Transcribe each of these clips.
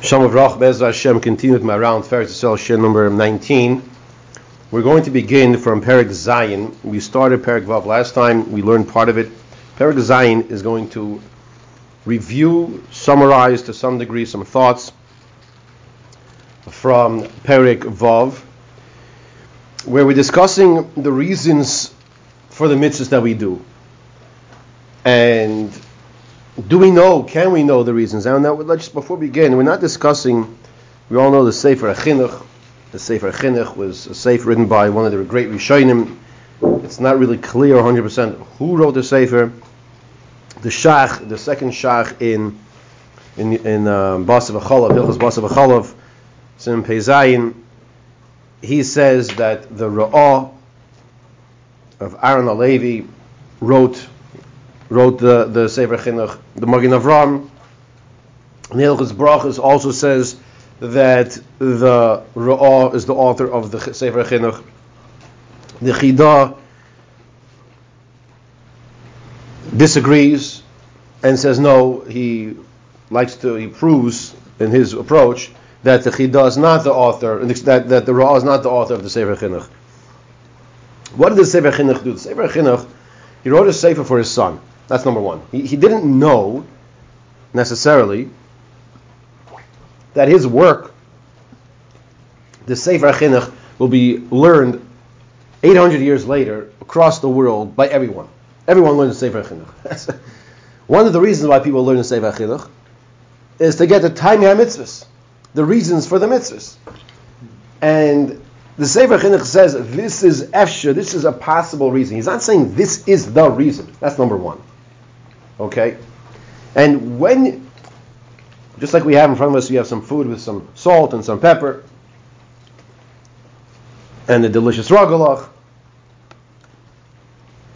Shalom of Rach Bez Hashem continued Maharal Tiferes Yisrael Shir number 19. We're going to begin from Perik Zayin. We started Perik Vav last time. We learned part of it. Perik Zayin is going to review, summarize to some degree some thoughts from Perik Vav, where we're discussing the reasons for the mitzvahs that we do. And do we know, can we know the reasons? Now, now let's, just before we begin, we're not discussing, we all know the Sefer Chinuch. The Sefer Chinuch was a Sefer written by one of the great Rishonim. It's not really clear 100% who wrote the Sefer. The Shach, the second Shach in in in um, Basav Achalav, Hilchas Basav Achalav, Sim Pezayin, he says that the Ra'ah of Aaron Alevi wrote wrote the, the Sefer Chinuch. The Magen Avram, Nilchus Brachas also says that the Ra'ah is the author of the Sefer Chinuch. The Chidah disagrees and says no, he likes to, he proves in his approach that the Chidah is not the author, that, that the Ra'ah is not the author of the Sefer Chinuch. What did the Sefer Chinuch do? The Sefer Chinuch, he wrote a Sefer for his son. That's number one. He, he didn't know necessarily that his work, the Sefer Chinuch, will be learned 800 years later across the world by everyone. Everyone learns the Sefer Chinuch. one of the reasons why people learn the Sefer Chinuch is to get the time mitzvahs, the reasons for the mitzvahs. And the Sefer Chinuch says this is efsha, this is a possible reason. He's not saying this is the reason. That's number one. Okay? And when, just like we have in front of us, we have some food with some salt and some pepper, and the delicious ragalach,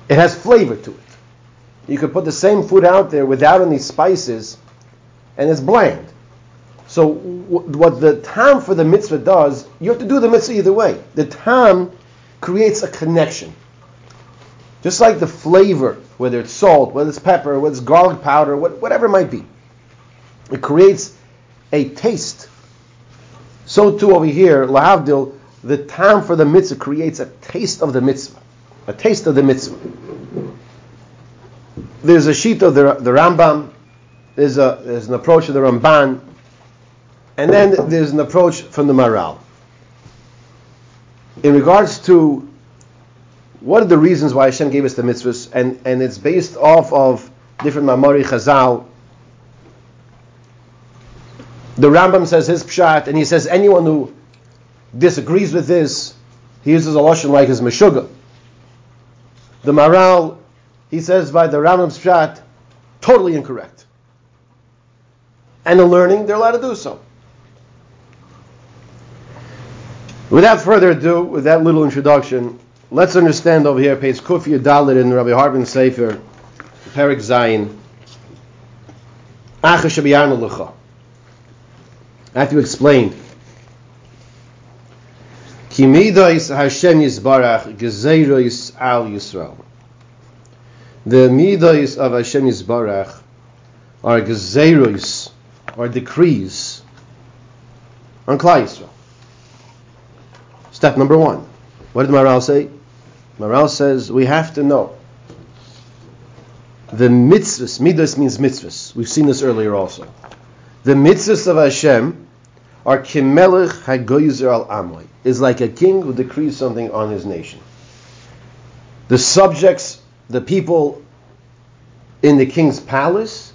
it has flavor to it. You could put the same food out there without any spices, and it's bland. So what the tam for the mitzvah does, you have to do the mitzvah either way. The tam creates a connection. Just like the flavor, whether it's salt, whether it's pepper, whether it's garlic powder, whatever it might be, it creates a taste. So too over here, lahavdil, the time for the mitzvah creates a taste of the mitzvah, a taste of the mitzvah. There's a sheet of the, the Rambam, there's, a, there's an approach of the Ramban, and then there's an approach from the Maharal. In regards to what are the reasons why Hashem gave us the mitzvahs? And, and it's based off of different Mamori Chazal. The Rambam says his pshat, and he says anyone who disagrees with this, he uses a lashon like his meshuga. The Maharal, he says by the Rambam's pshat, totally incorrect. And in learning, they're allowed to do so. Without further ado, with that little introduction, Let's understand over here, page Kufi Dalit in Rabbi Harbin Sefer, Perik Zayin. I have to explain. Kimidois Hashem Yisbarach Gezeirois Al Yisrael. The midois of Hashem Yisbarach are gezeiros, are decrees on Klal Yisrael. Step number one. What did Maharal say? Maharal says we have to know the mitzvahs. Midas means mitzvahs. We've seen this earlier also. The mitzvahs of Hashem are kimelech hagoyzer al amoy. Is like a king who decrees something on his nation. The subjects, the people in the king's palace,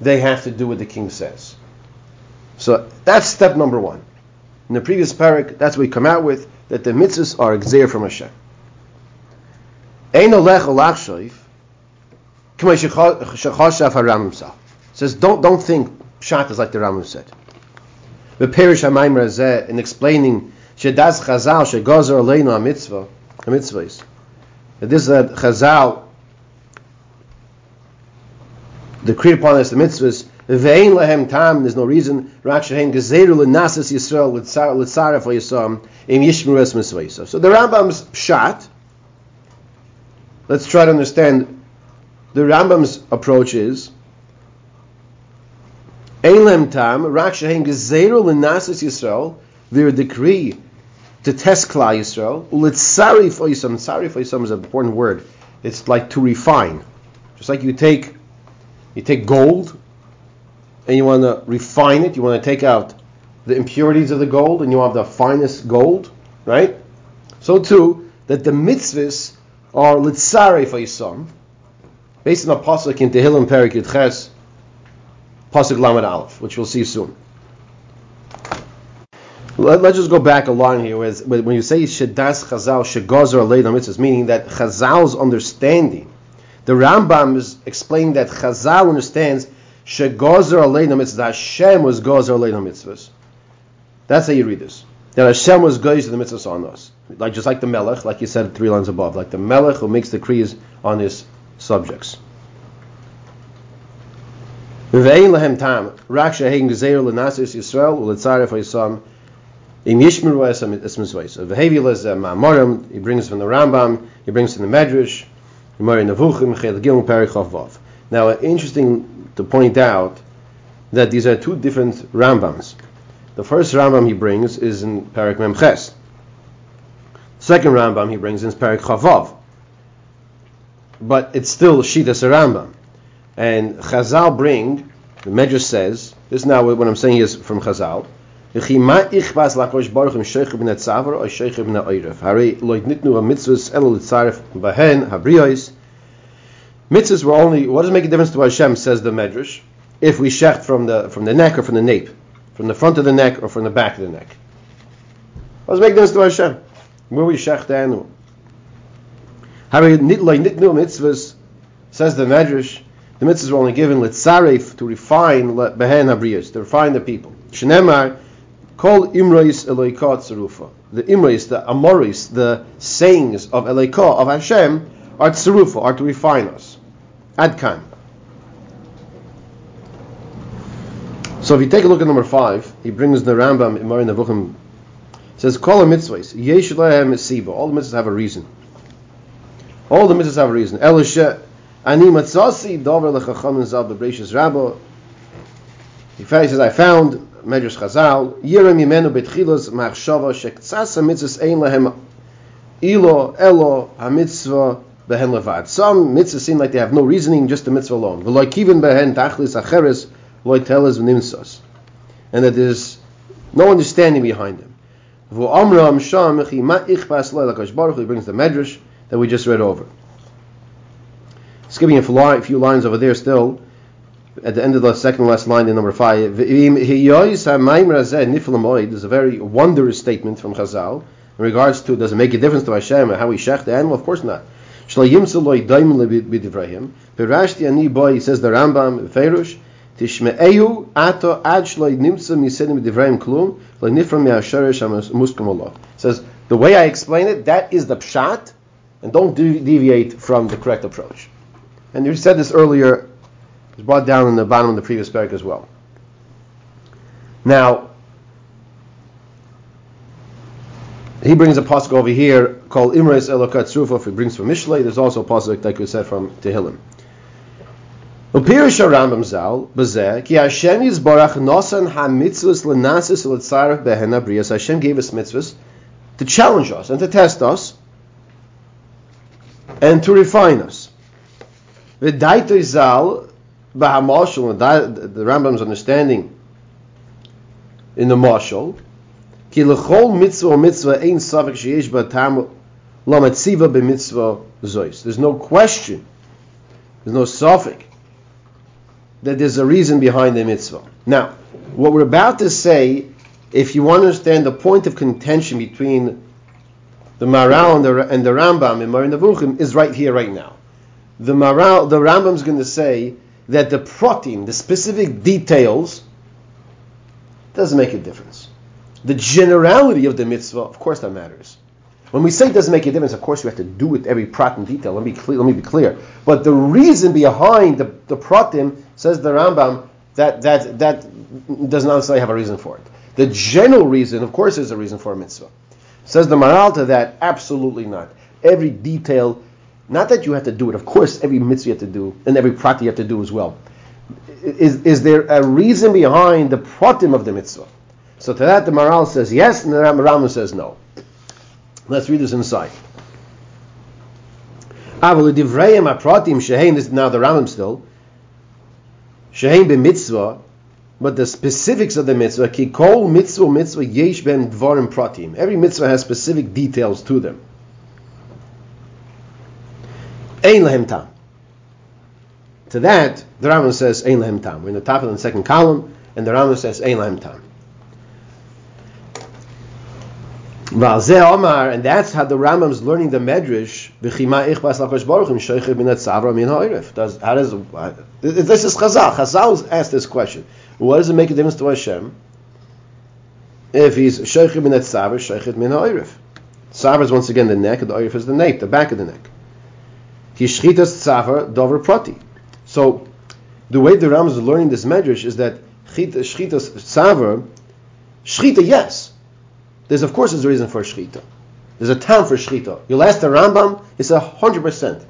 they have to do what the king says. So that's step number one. In the previous parak, that's what we come out with that the mitzvahs are exer from Hashem. Ein olech olach shoif, Says, don't, don't think Pshat is like the Rambam said. The Perish HaMaimer Azeh, in explaining Shedas Chazal, Shegozer Aleinu HaMitzvah, HaMitzvahs, that this is a Chazal, decree upon us the mitzvahs, Ve'ein lehem tam, there's no reason, rak shehem gezeru l'nasas Yisrael l'tzara for Yisam, im yishmeru es mitzvahs. So the Rambam's Pshat, Let's try to understand. The Rambam's approach is Eilem tam rak shehem gezeru lenasis Yisrael. Their decree to test Klal Yisrael. Ulitzari foisam. Tsari foisam is an important word. It's like to refine. Just like you take you take gold and you want to refine it. You want to take out the impurities of the gold and you have the finest gold, right? So too that the mitzvahs are litzari foisam. Based on a pasuk in Tehillim Perik Yudches, pasuk Lamed Aleph, which we'll see soon. Let, us just go back a line here. when you say Shedas Chazal Shegozer Aleid Mitzvahs, meaning that Chazal's understanding, the Rambam is explaining that Chazal understands Shegozer Aleid Mitzvahs, Hashem was Gozer Aleid Mitzvahs. That's how you read this. That Hashem was Gozer the Mitzvahs on us. Like just like the Melech, like you said three lines above, like the Melech who makes decrees on his subjects. Tam, rak lenasis Yisrael, ha'yisam, les ma'amorim, he brings from the Rambam, he brings from the Medrash, Nevuchim, Chel Gil, Perich Vav. Now, interesting to point out that these are two different Rambams. The first Rambam he brings is in Perik Memches. Second Rambam he brings in Perik Chavav. But it's still Shitas Rambam. And Chazal bring, the Medrash says, this now what I'm saying is from Chazal, Mitzvahs were only, what does it make a difference to Hashem, says the Medrash, if we shecht from the, from the neck or from the nape, from the front of the neck or from the back of the neck. It make difference to Hashem? Where we shecht the animal. mitzvahs, says the Medrash, the mitzvahs were only given litzaref to refine behen habriyos, to refine the people. Shnemar, call imrais eloikot tzerufa. The imrais, the amoris, the sayings of eloikot, of Hashem, are tzerufa, are to refine us. Adkan. So if you take a look at number five, he brings the Rambam in Moreh Nevuchim, says, mitzvahs, yesh lehem siba. All the mitzvahs have a reason. All the mitzvahs have a reason. Elisha, ani matzasi, dover lechacham zav bebreshis rabbo. He says, I found Medrash Chazal, Yirem Yimenu Betchilos Machshava Shektsasa Mitzvahs Ein Lehem Ilo Elo HaMitzvah Behen. Some mitzvahs seem like they have no reasoning, just the mitzvah alone. V'loy Kivin Behen Tachlis Acheres Loy Teles V'Nimsas. And that there's no understanding behind Baruch He brings the Medrash that we just read over. Skipping a few lines over there still at the end of the second last line in number five, there's a very wondrous statement from Chazal in regards to does it make a difference to Hashem how we shech the animal? Of course not. Boy, says the Rambam, Ferush, Tishme'ehu ato klum, lo. Says, the way I explain it, that is the pshat, and don't deviate from the correct approach. And you said this earlier it's brought down in the bottom of the previous parak as well. Now, he brings a pasuk over here called Imres Elokat Tzrufa. He brings from Mishlei. There's also a pasuk like we said from Tehillim. Upirish Rambam Zal Bazeh Ki Hashem Yizbarach Nosan HaMitzvus Lenasis Letzarach Behena Brias. Hashem gave us mitzvahs to challenge us and to test us and to refine us. V'daito Zal B'hamashal, the Rambam's understanding in the Marshal, ki lechol mitzvah mitzvah ein savik sheyesh b'tam lametziva b'mitzvah zois. There's no question, there's no suffix that there's a reason behind the mitzvah. Now, what we're about to say, if you want to understand the point of contention between the Maharal and the, and the Rambam in Moreh Nevuchim, is right here, right now. The Maharal, the Rambam's going to say that the protein, the specific details, doesn't make a difference. The generality of the mitzvah, of course, that matters. When we say it doesn't make a difference, of course, you have to do with every prat in detail. Let me, clear, let me be clear. But the reason behind the, the pratim, says the Rambam, that, that, that does not necessarily have a reason for it. The general reason, of course, is a reason for a mitzvah. Says the Maharal to that, absolutely not. Every detail not that you have to do it. Of course, every mitzvah you have to do, and every practice you have to do as well. is, is there a reason behind the pratim of the mitzvah? So to that the Maharal says yes, and the Rambam says no. Let's read this inside. Now the Rambam still. Shehein mitzvah, but the specifics of the mitzvah, ki kol mitzvah mitzvah yesh ben dvarim pratim. Every mitzvah has specific details to them. Ein lehem tam. To that, the Rambam says ein lehem tam. We're in the top of the second column, and the Rambam says ein lehem tam. Omar, and that's how the Rambam's learning the Medrash. Does how does this is Chazal? Chazal asked this question. What does it make a difference to Hashem if he's Sheikhid min Tzavar, Sheikhid min Ha'irif? Tzavar is once again the neck, and the Ha'irif is the nape, the back of the neck. Kishchitas Tzavar Dover Prati. So the way the Rambam is learning this Medrash is that Shchitas Tzavar, Shchita, yes. There's of course there's a reason for shchita. There's a time for shchita. You'll ask the Rambam, it's a hundred percent.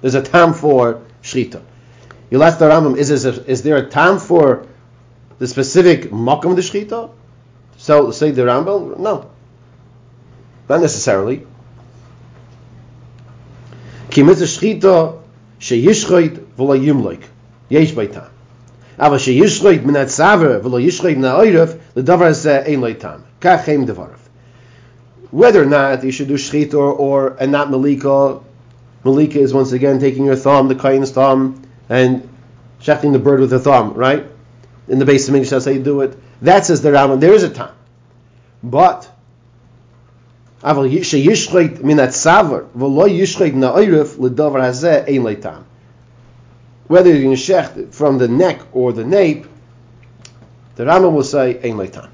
There's a time for shchita. You'll ask the Rambam, is, is, is there a time for the specific makam of the shchita? So say the Rambam, no, not necessarily. Ki mitzvah shchita sheyishchoit v'la yimloik yesh baitam. אבל שישחויט מן הצבר ולא ישחויט מן העורף, לדבר הזה אין לו איתם. כך הם דבריו. Whether or not you should do shchit or, or and not malika, malika is once again taking your thumb, the kain's thumb, and shechting the bird with the thumb, right? In the base of English, that's how you do it. That says the Rambam. There is a time, but אבל שישחוט מן הצבר ולא ישחוט מן העורף, לדבר הזה אין לו איתם whether you're going to shecht from the neck or the nape, the Rambam will say ein leitan.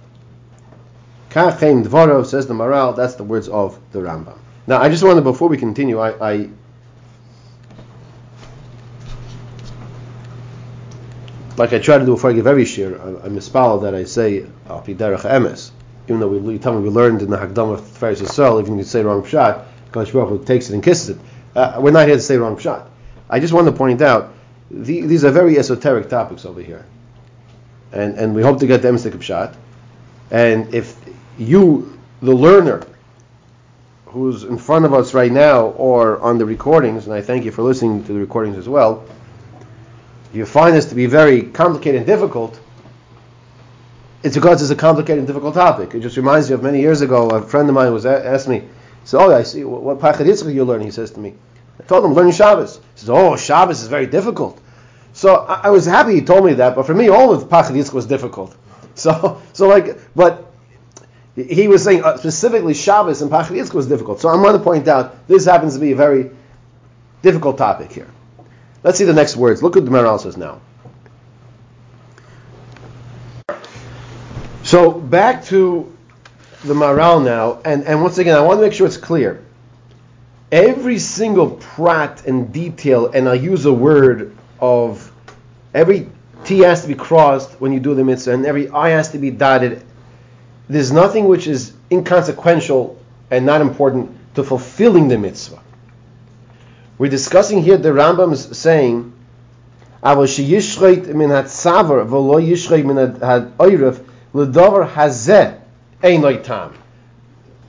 Kachem dvarov says the Maharal. That's the words of the Rambam. Now, I just wanted before we continue, I, I like I try to do before I give every shir, I, I misspell that I say emes. Even though we tell me we learned in the Hagdam of Tiferes Yisrael, even if you say wrong pshat, Kodesh Baruch takes it and kisses it. Uh, we're not here to say wrong pshat. I just want to point out the, these are very esoteric topics over here. And, and we hope to get them to shot. And if you, the learner, who's in front of us right now or on the recordings, and I thank you for listening to the recordings as well, you find this to be very complicated and difficult, it's because it's a complicated and difficult topic. It just reminds me of many years ago, a friend of mine was asked me, so oh, I see, what, Pachad Yitzchak you learn, he says to me. I told him, learning Shabbos. He says, oh, Shabbos is very difficult. So I, I, was happy he told me that, but for me, all of Pachad Yitzchak was difficult. So, so like, but he was saying uh, specifically Shabbos and Pachad Yitzchak was difficult. So I'm going to point out this happens to be a very difficult topic here. Let's see the next words. Look what the Maharal says now. So back to the Maharal now, and, and once again, I want to make sure it's clear. Every single prat and detail, and I use a word of Every T has to be crossed when you do the mitzvah, and every I has to be dotted. There's nothing which is inconsequential and not important to fulfilling the mitzvah. We're discussing here the Rambam is saying.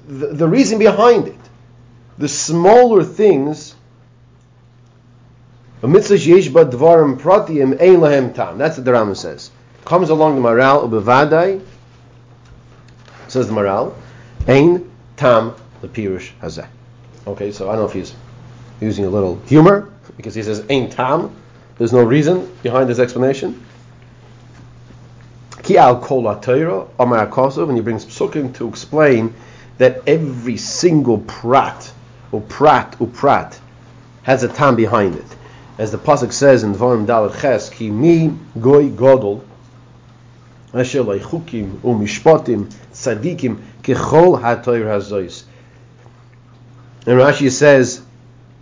The reason behind it, the smaller things mitzvah tam. That's what the Rambam says. Comes along the Maharal ubevadai. Says the Maharal, ein tam lepirush hazeh. Okay, so I don't know if he's using a little humor because he says ein tam. There's no reason behind his explanation. Ki al kol amar kosov, and he brings psukim to explain that every single prat, or prat, or prat, has a tam behind it as the pasuk says in Dvarim Dalet Ches, ki mi goy godol, asher chukim umishpatim tzadikim kechol hatoyr hazois. And Rashi says,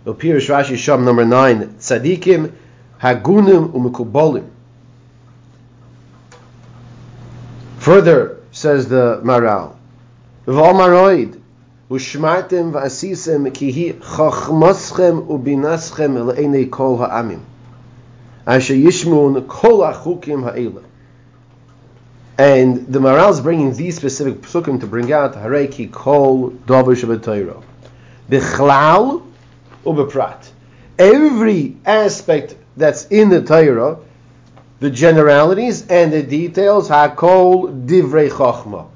Pirish Rashi Sham number nine, tzadikim hagunim umikubolim. Further says the Maharal, V'al maroid, Ushmartem v'asisem ki hi chachmaschem ubinaschem le'enei kol ha'amim. Asher Yishmun Kol Achukim Ha'ela. And the Maharal is bringing these specific psukim to bring out Hareki Kol Dover Shabbatayro. Bichlal Ubeprat. Every aspect that's in the Torah, the generalities and the details, Hakol Divrei Chochma.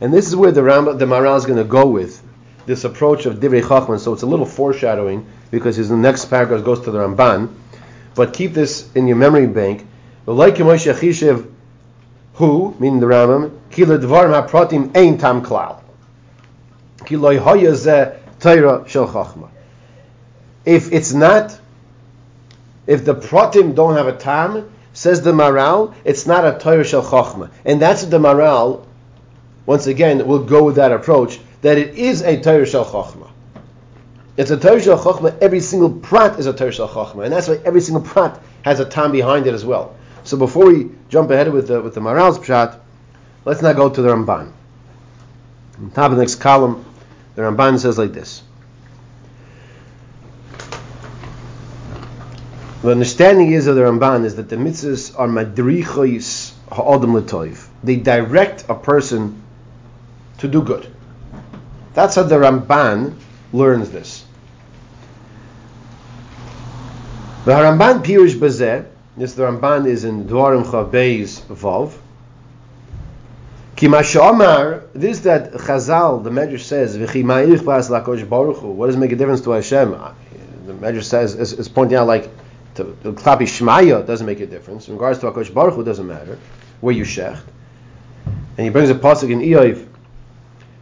And this is where the Rambam, the Maharal is going to go with this approach of Divrei Chachman. So it's a little foreshadowing because his next paragraph goes to the Ramban. But keep this in your memory bank. Like who, meaning the Rambam, ki ledvarim hapratim ein tam klal. Ki loy hoya ze Torah shel chachma. If it's not, if the pratim don't have a tam, says the Maharal, it's not a Torah shel chachma. And that's the Maharal, once again, will go with that approach, that it is a Torah shel chachma. It's a Torah shel chachma. Every single prat is a Torah shel chachma, and that's why every single prat has a tam behind it as well. So before we jump ahead with the with the Maharal's pshat, let's now go to the Ramban. On top of the next column, the Ramban says like this. The understanding is of the Ramban is that the mitzvahs are madrichos ha'adam l'toiv. They direct a person to do good. That's how the Ramban learns this. The Ramban Pirush Bazeh, this the Ramban is in Dwarim Chavbeis Vav. Kimashamar, this that Chazal, the Medrash says, V'chi ma'irich bas lakosh baruch. What does it make a difference to Hashem? The Medrash says, is, is pointing out like, to Klapi Shmaya doesn't make a difference. In regards to Akosh Baruch doesn't matter where you shecht. And he brings a pasuk in Eiv,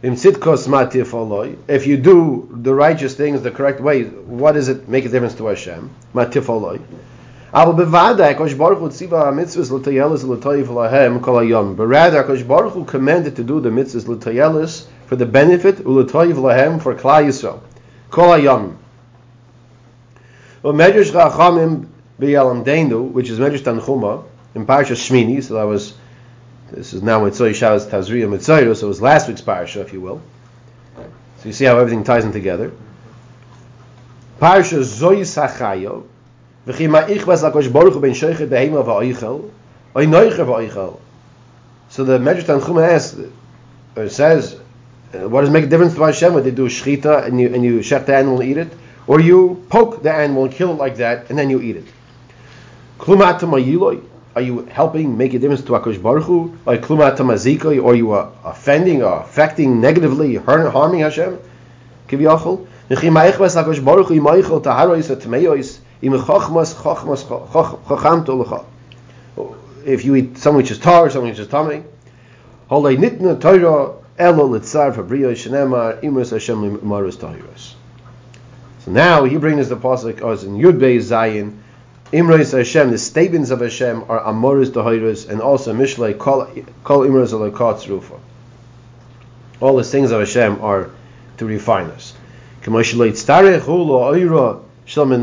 if you do the righteous things the correct way, what does it make a difference to Hashem? Matifaloi. But rather, Akash Baruch Hu commanded to do the mitzvahs l'tayelis for the benefit u'l'toyiv lahem for Klal Yisrael. Kol hayom. Well, Medrash Chachamim b'yalamdeinu, which is Medrash Tanchuma in Parashas Shmini, so that was this is now Mitzvah Shabbos Tazriya Mitzvah, so it was last week's parasha, if you will. So you see how everything ties in together. Parasha Zoy Sachayo, Oy noiche va'oichel. So the Medrash Tanchuma asks, or says, uh, what does make a difference to Hashem when they do shchita and you and you shech the animal and eat it, or you poke the animal and kill it like that and then you eat it? Klumat are you helping make a difference to Akash Baruch Hu? Like Klumat Mazikoi, or you are offending or affecting negatively, harming Hashem? Kiviyachol. Baruch Hu taharois im chochmas chochmas chocham tolacha. If you eat something which is tar, something which is tummy, holei nitna Torah elo litzar fabriyo shenemar imras Hashem marus tahiros. So now he brings the pasuk as in Yud Bey Zayin Imrais Hashem, the statements of Hashem are Amoris Dohiris and also Mishlei Kol Imrais Alakatz Rufa. All the things of Hashem are to refine us. So we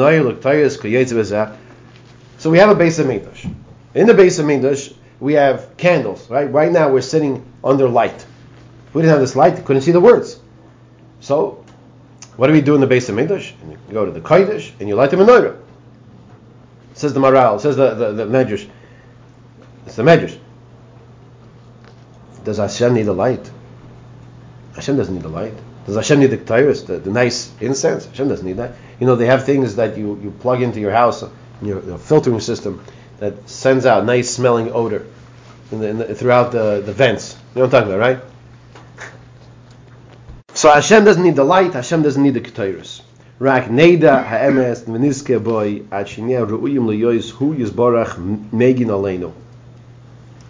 have a base of Mikdash. In the base of Mikdash, we have candles, right? Right now we're sitting under light. If we didn't have this light, we couldn't see the words. So, what do we do in the base of Mikdash? You go to the Kodesh and you light the menorah. Says the Maharal, says the, the, the Medrash. It's the Medrash. Does Hashem need a light? Hashem doesn't need a light. Does Hashem need the ketairos, the, the nice incense? Hashem doesn't need that. You know, they have things that you, you plug into your house, your, your filtering system, that sends out nice smelling odor in the, in the, throughout the, the vents. You know what I'm talking about, right? So Hashem doesn't need the light, Hashem doesn't need the ketairos. Rak Neda Ha'emes Boy Ru'uyim Hu Yizborach Megin Aleinu.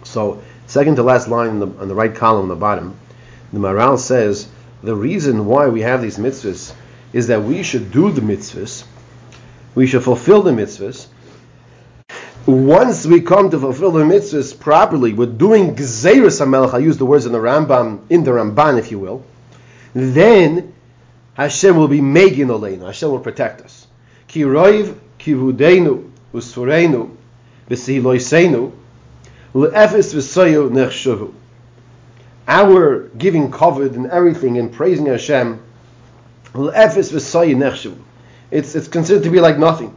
So, second to last line on the, on the right column on the bottom, the Maharal says the reason why we have these mitzvahs is that we should do the mitzvahs, we should fulfill the mitzvahs. Once we come to fulfill the mitzvahs properly, we're doing Gzeiris HaMelech, I use the words in the Rambam, in the Ramban if you will, then Hashem will be Megin Oleinu. Hashem will protect us. Ki roiv kivudeinu usfureinu v'sihiloiseinu le'efes v'soyu nechshuvu. Our giving covered and everything and praising Hashem le'efes v'soyu nechshuvu. It's, it's considered to be like nothing.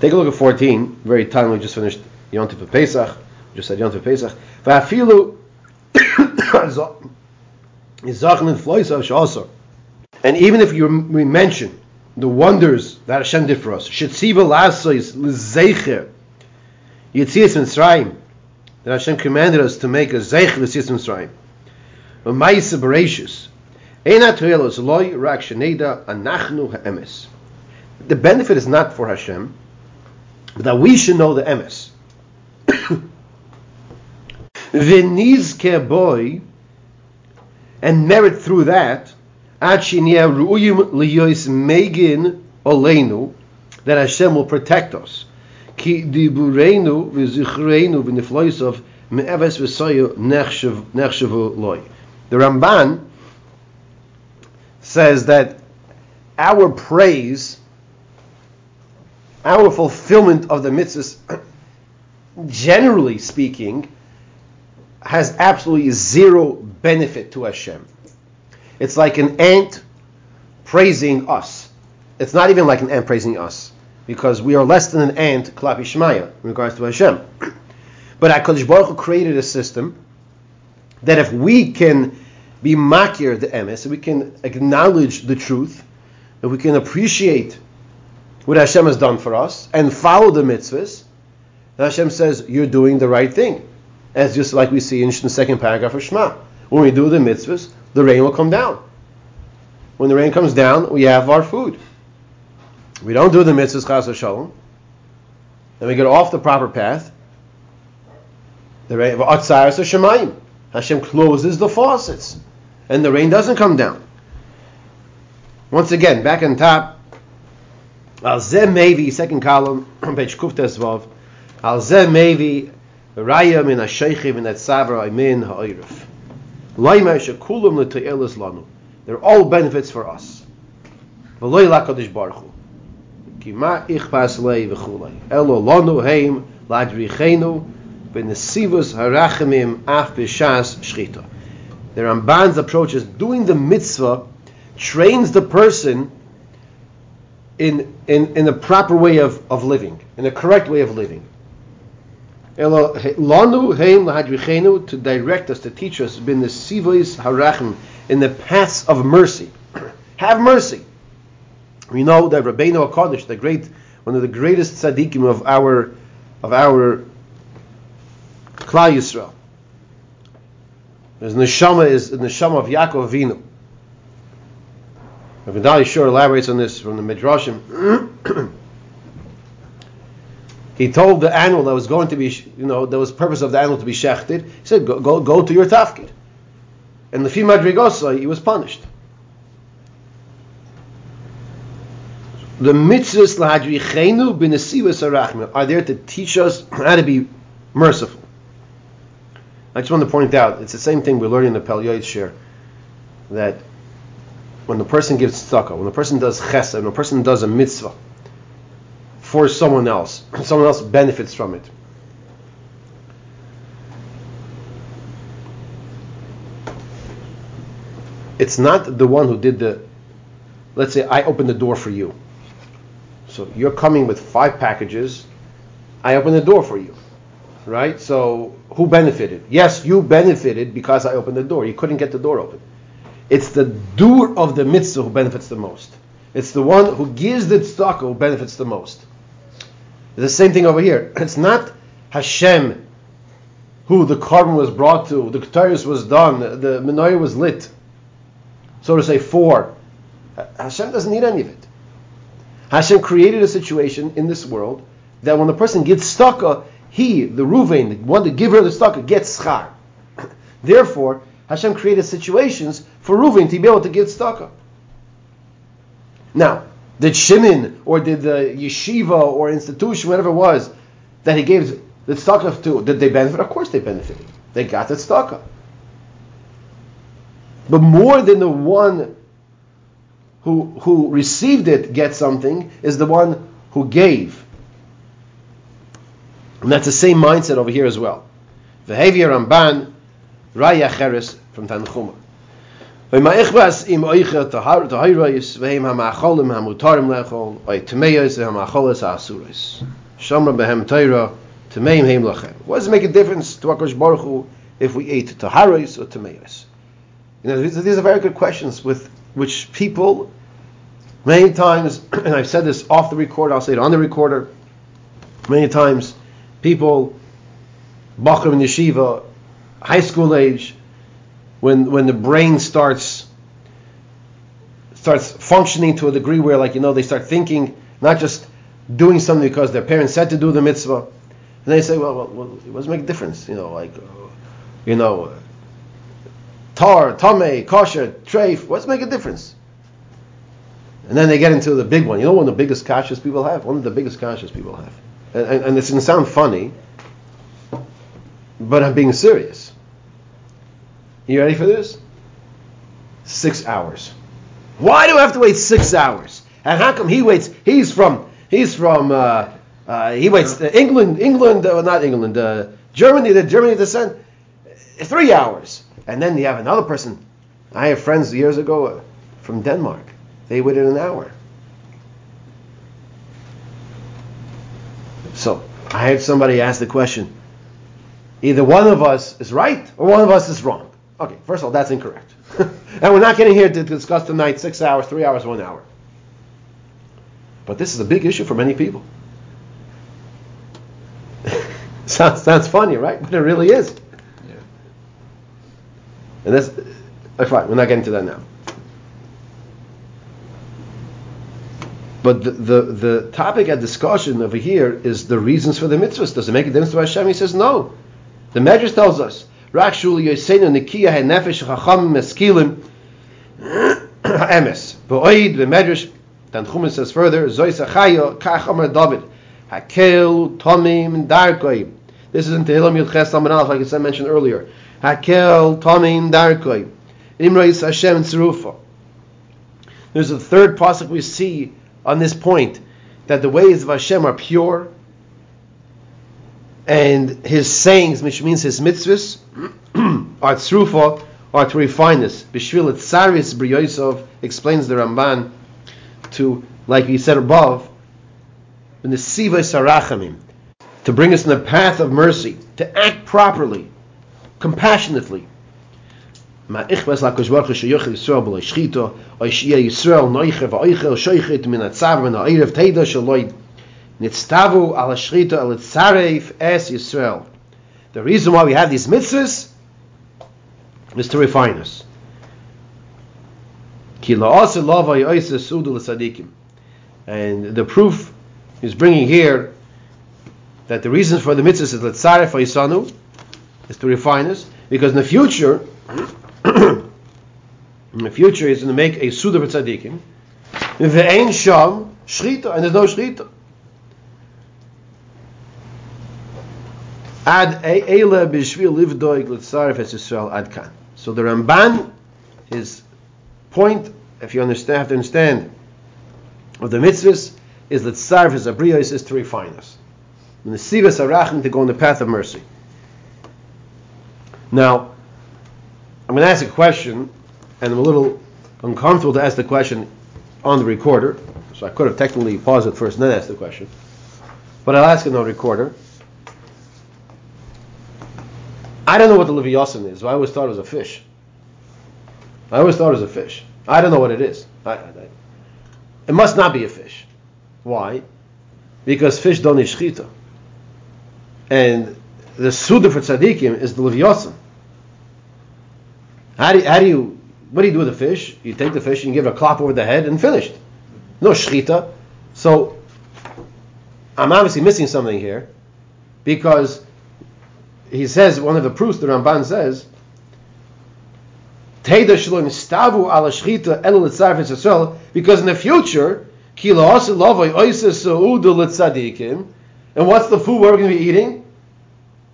Take a look at 14. Very timely. Just finished Yom Tov Pesach. Just said Yom Tov Pesach. Vafilu Va'afilu and even if you we mention the wonders that Hashem did for us, Shetziva Lasois L'Zeicher Yitzias Mitzrayim, that Hashem commanded us to make a Zeich L'Yitzias Mitzrayim. Bereshus. The benefit is not for Hashem, but that we should know the Emes. V'Nizke Boy, and merit through that, megin oleinu, that Hashem will protect us. Ki dibureinu v'zichreinu v'nifloisav me'eves v'soyu nechshavu loy. The Ramban says that our praise, our fulfillment of the mitzvahs, generally speaking, has absolutely zero benefit to Hashem. It's like an ant praising us. It's not even like an ant praising us, because we are less than an ant, klapi shmaya, in regards to Hashem. But HaKadosh Baruch Hu created a system that if we can be makir the emes, we can acknowledge the truth, if we can appreciate what Hashem has done for us and follow the mitzvahs, Hashem says you're doing the right thing as just like we see in the second paragraph of Shema. When we do the mitzvahs, the rain will come down. When the rain comes down, we have our food. We don't do the mitzvahs chas shalom, then we get off the proper path. The rain of Hashem closes the faucets, and the rain doesn't come down. Once again, back on top, Al Mevi, second column, page Kuftes Vav, Al Mevi Raya min ha-sheichim min ha-tzavra min ha-oirif. Laima shekulam l'te'elis lanu. They're all benefits for us. V'loi lakadosh baruch hu. Ki ma ichpas lei v'chulei. Elo lanu heim ladrichenu v'nesivus harachimim af b'shas shchita. The Ramban's approach is doing the mitzvah trains the person in, in, in the proper way of, of living, in the correct way of living to direct us to teach us bin the sivos harachim in the paths of mercy. Have mercy. We know that Rabbeinu Hakadosh, the great, one of the greatest tzaddikim of our of our Klal Yisrael. His neshama is the neshama of Yaakov Avinu. Rabbi Dali Shur elaborates on this from the Midrashim. he told the animal that was going to be, you know, there was purpose of the animal to be shechted. He said, go, go, go to your tafkid. And the Madrigosa, he was punished. The mitzvahs lahadrichenu b'nesivas arachim are there to teach us how to be merciful. I just want to point out, it's the same thing we're learning in the Pel share, that when the person gives tzedakah, when the person does chesed, when a person does a mitzvah, for someone else. Someone else benefits from it. It's not the one who did the, let's say I open the door for you. So you're coming with five packages. I open the door for you. Right? So who benefited? Yes, you benefited because I opened the door. You couldn't get the door open. It's the doer of the mitzvah who benefits the most. It's the one who gives the tzedakah who benefits the most. The same thing over here. It's not Hashem who the carbon was brought to, the Ketarius was done, the menorah was lit, so to say, for. Hashem doesn't need any of it. Hashem created a situation in this world that when the person gets stuck, he, the Ruvain, the one to give her the stuck, gets schar. Therefore, Hashem created situations for Ruvain to be able to get stuck. Now, did Shimon or did the yeshiva or institution, whatever it was, that he gave the tzedakah to, did they benefit? Of course they benefited. They got the tzedakah. But more than the one who, who received it gets something is the one who gave. And that's the same mindset over here as well. Behavior Ramban, Raya Cheres from Tanchuma. Wenn im euch der Haut der Heiris, wenn man mal holen Asuris. Shamra behem What does it make a difference to Akash Baruch if we ate Taharis or Timeis? You know, these, these are very good questions with which people many times, and I've said this off the recorder, I'll say it on the recorder, many times people, Bachram in Yeshiva, high school age, when when the brain starts starts functioning to a degree where, like you know, they start thinking not just doing something because their parents said to do the mitzvah. And they say, well, well, well it doesn't make a difference, you know, like, uh, you know, tar, tame, kosher, treif, what's make a difference? And then they get into the big one. You know one of the biggest kashas people have? One of the biggest kashas people have. And, and, and going to sound funny, but I'm being serious. You ready for this? Six hours. Why do I have to wait six hours? And how come he waits? He's from He's from uh, uh, he waits uh, England, England, uh, not England, uh, Germany. The Germany descent, three hours, and then you have another person. I have friends years ago uh, from Denmark. They waited an hour. So I had somebody ask the question: either one of us is right or one of us is wrong. Okay, first of all, that's incorrect, and we're not getting here to discuss tonight six hours, three hours, one hour. But this is a big issue for many people. sounds, sounds funny, right? But it really is. Yeah. And that's, that's fine. We're not getting to that now. But the, the, the topic of discussion over here is the reasons for the mitzvahs. Does it make a difference to Hashem? He says no. The Medrash tells us, Rakshul Yosenu Nikiya Nefesh Chacham Meskilim Emes. Ba'oid the Medrash then Chumash says further, Zois Achayo, Kach Amar David, Hakel, Tomim. This is in Tehillim Yud Ches Laman like I mentioned earlier. Hakel, Tomim, Darkoi. Imrais Hashem Tzerufa. There's a third pasuk we see on this point that the ways of Hashem are pure, and His sayings, which means His mitzvahs, are tzrufa, are to refine us. Bishvil Tzaris B'Yosov explains the Ramban to, like we said above, to bring us in the path of mercy, to act properly, compassionately. The reason why we have these mitzvahs is to refine us. And the proof is bringing here that the reason for the mitzvahs is letzaref isanu is to refine us because in the future, the future he's going to make a suda for tzaddikim. Ve'ein sham shrita and there's no shrita. Ad eila b'shvil livdoig letzaref es Yisrael ad kan. So the Ramban is point, if you understand, have to understand, of the mitzvahs is that sarv is abriyos is to refine us. And the sivas arachim to go on the path of mercy. Now, I'm going to ask a question, and I'm a little uncomfortable to ask the question on the recorder, so I could have technically paused it first and then asked the question. But I'll ask it on the recorder. I don't know what the Leviathan is. I always thought it was a fish. I always thought it was a fish. I don't know what it is. I, I, it must not be a fish. Why? Because fish don't eat shchita. And the suda for tzaddikim is the leviathan. How do, how do you, what do you do with the fish? You take the fish and give it a clap over the head and finished. No shchita. So, I'm obviously missing something here because he says, one of the proofs the Ramban says, because in the future, and what's the food we're going to be eating?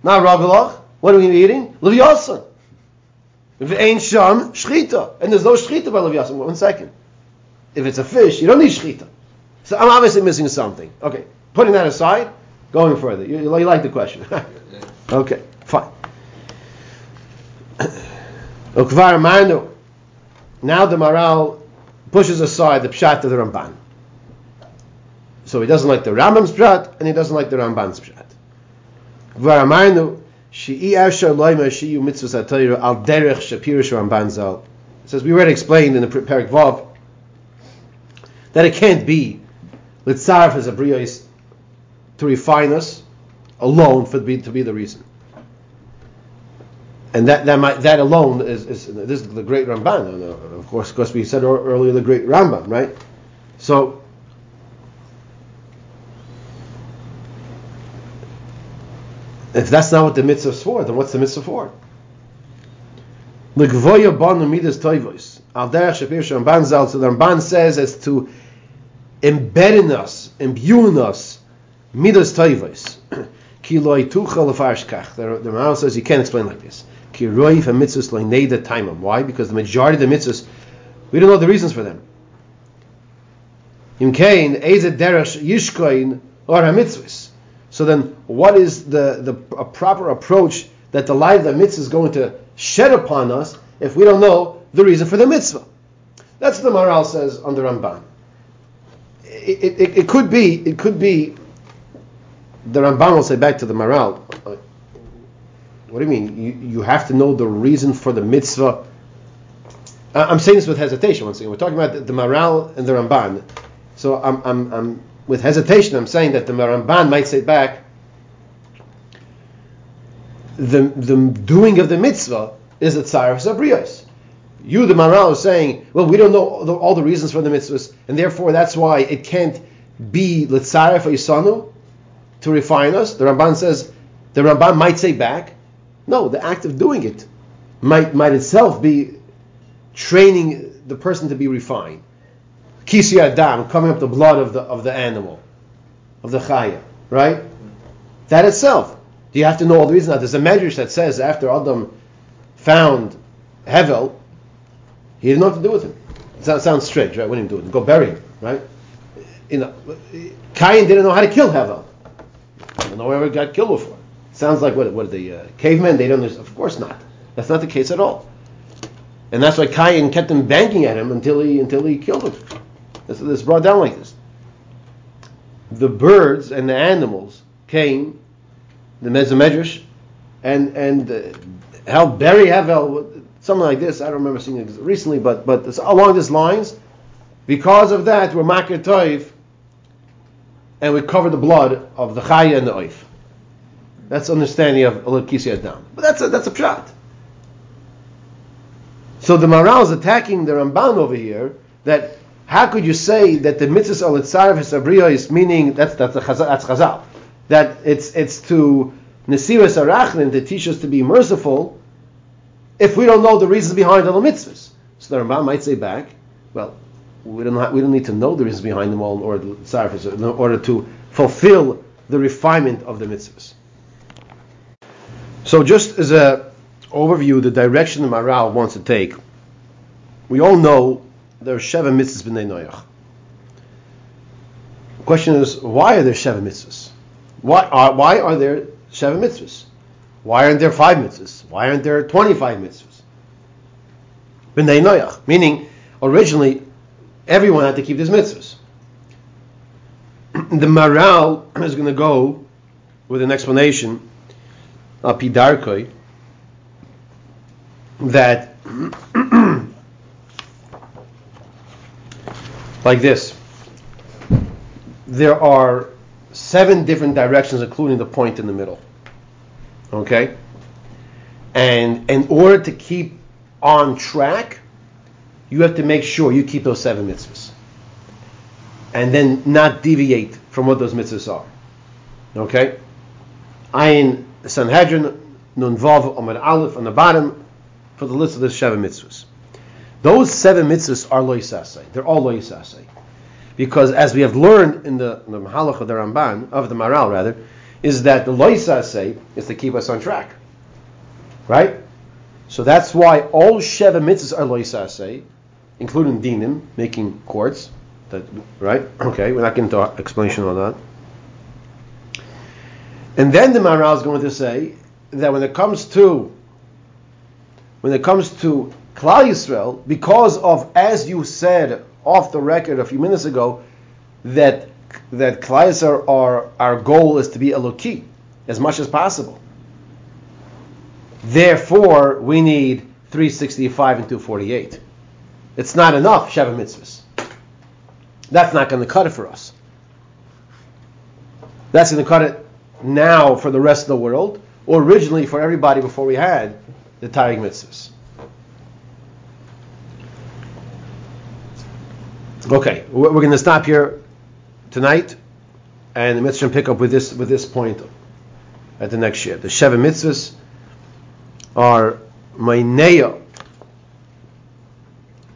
Not ragalach. What are we going to be eating? Leviasan. V'ein sham shchita. And there's no shchita by Levi Yassim. One second. If it's a fish, you don't need shchita. So I'm obviously missing something. Okay, putting that aside, going further. You, you like the question. okay, fine. Manu. Now the Maharal pushes aside the pshat of the Ramban. So he doesn't like the Rambam's pshat, and he doesn't like the Ramban's pshat. Ukvar Manu. It says we already explained in the Perek Vav that it can't be litzarf as a briyos to refine us alone for be, to be the reason. And that that, might, that alone is, is this is the great Ramban. Of course, of course, we said earlier the great Rambam, right? So. If that's not what the mitzvah is for, then what's the mitzvah for? L'gvoya banu midas toivos. Al derech shapir Ramban zal. So the Ramban says as to embed in us, imbue in us, midas toivos. Ki loy. The Ramban says you can't explain like this. Ki roif a mitzvahs loy neida taimam. Why? Because the majority of the mitzvahs, we don't know the reasons for them. Im kain, eze derech yishkoin or ha mitzvahs. So then, what is the, the a proper approach that the light of the mitzvah is going to shed upon us if we don't know the reason for the mitzvah? That's what the Maharal says on the Ramban. It, it, it, could be, it could be, the Ramban will say back to the Maharal, uh, what do you mean? You, you have to know the reason for the mitzvah. I'm saying this with hesitation once again. We're talking about the, the Maharal and the Ramban. So I'm, I'm, I'm, with hesitation, I'm saying that the Ramban might say back, the, the doing of the mitzvah is a tsar sabriyos. You, the Maharal, is saying, well, we don't know all the, all the reasons for the mitzvahs, and therefore that's why it can't be litzaref isanu to refine us. The Ramban says, the Ramban might say back, no, the act of doing it might might itself be training the person to be refined. Kisi adam, coming up the blood of the of the animal, of the chaya, right? That itself. Do you have to know all the reasons? Now, there's a medrash that says after Adam found Hevel, he didn't know what to do with him. It sounds strange, right? What did he do? Go bury him, right? You know, Cain didn't know how to kill Hevel. I don't know where he got killed before. Sounds like what? What the uh, cavemen? They don't. Of course not. That's not the case at all. And that's why Cain kept him banking at him until he until he killed him. This is brought down like this. The birds and the animals came, the Mesomedrash, and and uh, helped bury Havel, something like this. I don't remember seeing it recently, but but this, along these lines, because of that, we're makir toiv, and we cover the blood of the chaya and the oif. That's understanding of Alib Kisi Adam. But that's a, that's a pshat. So the Maharal is attacking the Ramban over here that how could you say that the mitzvahs al Itzarif is meaning that's that's a chazal, that's chazal that it's it's to Nesiras Arachnin to teach us to be merciful if we don't know the reasons behind all the mitzvahs. So the Ramban might say back, well, we don't have, we don't need to know the reasons behind them all in order to, in order to fulfill the refinement of the mitzvahs. So just as an overview, the direction the Maharal wants to take, we all know there are Sheva mitzvahs b'nei Noach. The question is, why are there seven mitzvahs? Why are, why are there seven mitzvahs? Why aren't there five mitzvahs? Why aren't there 25 mitzvahs? B'nei Noach, meaning originally everyone had to keep these mitzvahs. the Maharal is going to go with an explanation apidarkoi that like this. There are seven different directions including the point in the middle. Okay? And in order to keep on track you have to make sure you keep those seven mitzvahs. And then not deviate from what those mitzvahs are. Okay? Ayin Sanhedrin, Nun Vav, Omer Aleph on the bottom for the list of the seven mitzvahs. Those seven mitzvahs are loisase. They're all loisase. Because as we have learned in the, in the Mahalach of the Ramban, of the Maharal rather, is that the loisase is to keep us on track. Right? So that's why all seven mitzvahs are loisase, including dinim, making courts. That, right? Okay, we're not getting into explanation on that. And then the Maharal is going to say that when it comes to when it comes to Klal Yisrael, because of, as you said off the record a few minutes ago, that that Klal Yisrael are, our goal is to be a Eloki as much as possible. Therefore, we need 365 and 248. It's not enough, Sheva mitzvahs. That's not going to cut it for us. That's going to cut it now for the rest of the world, or originally for everybody before we had the Taryag mitzvahs. Okay, we're going to stop here tonight, and the mitzvah pick up with this with this point at the next year. The seven mitzvahs are Maineo,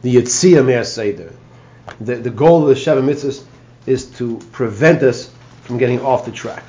the Yitzia Me'er Seder. The, the goal of the seven mitzvahs is to prevent us from getting off the track.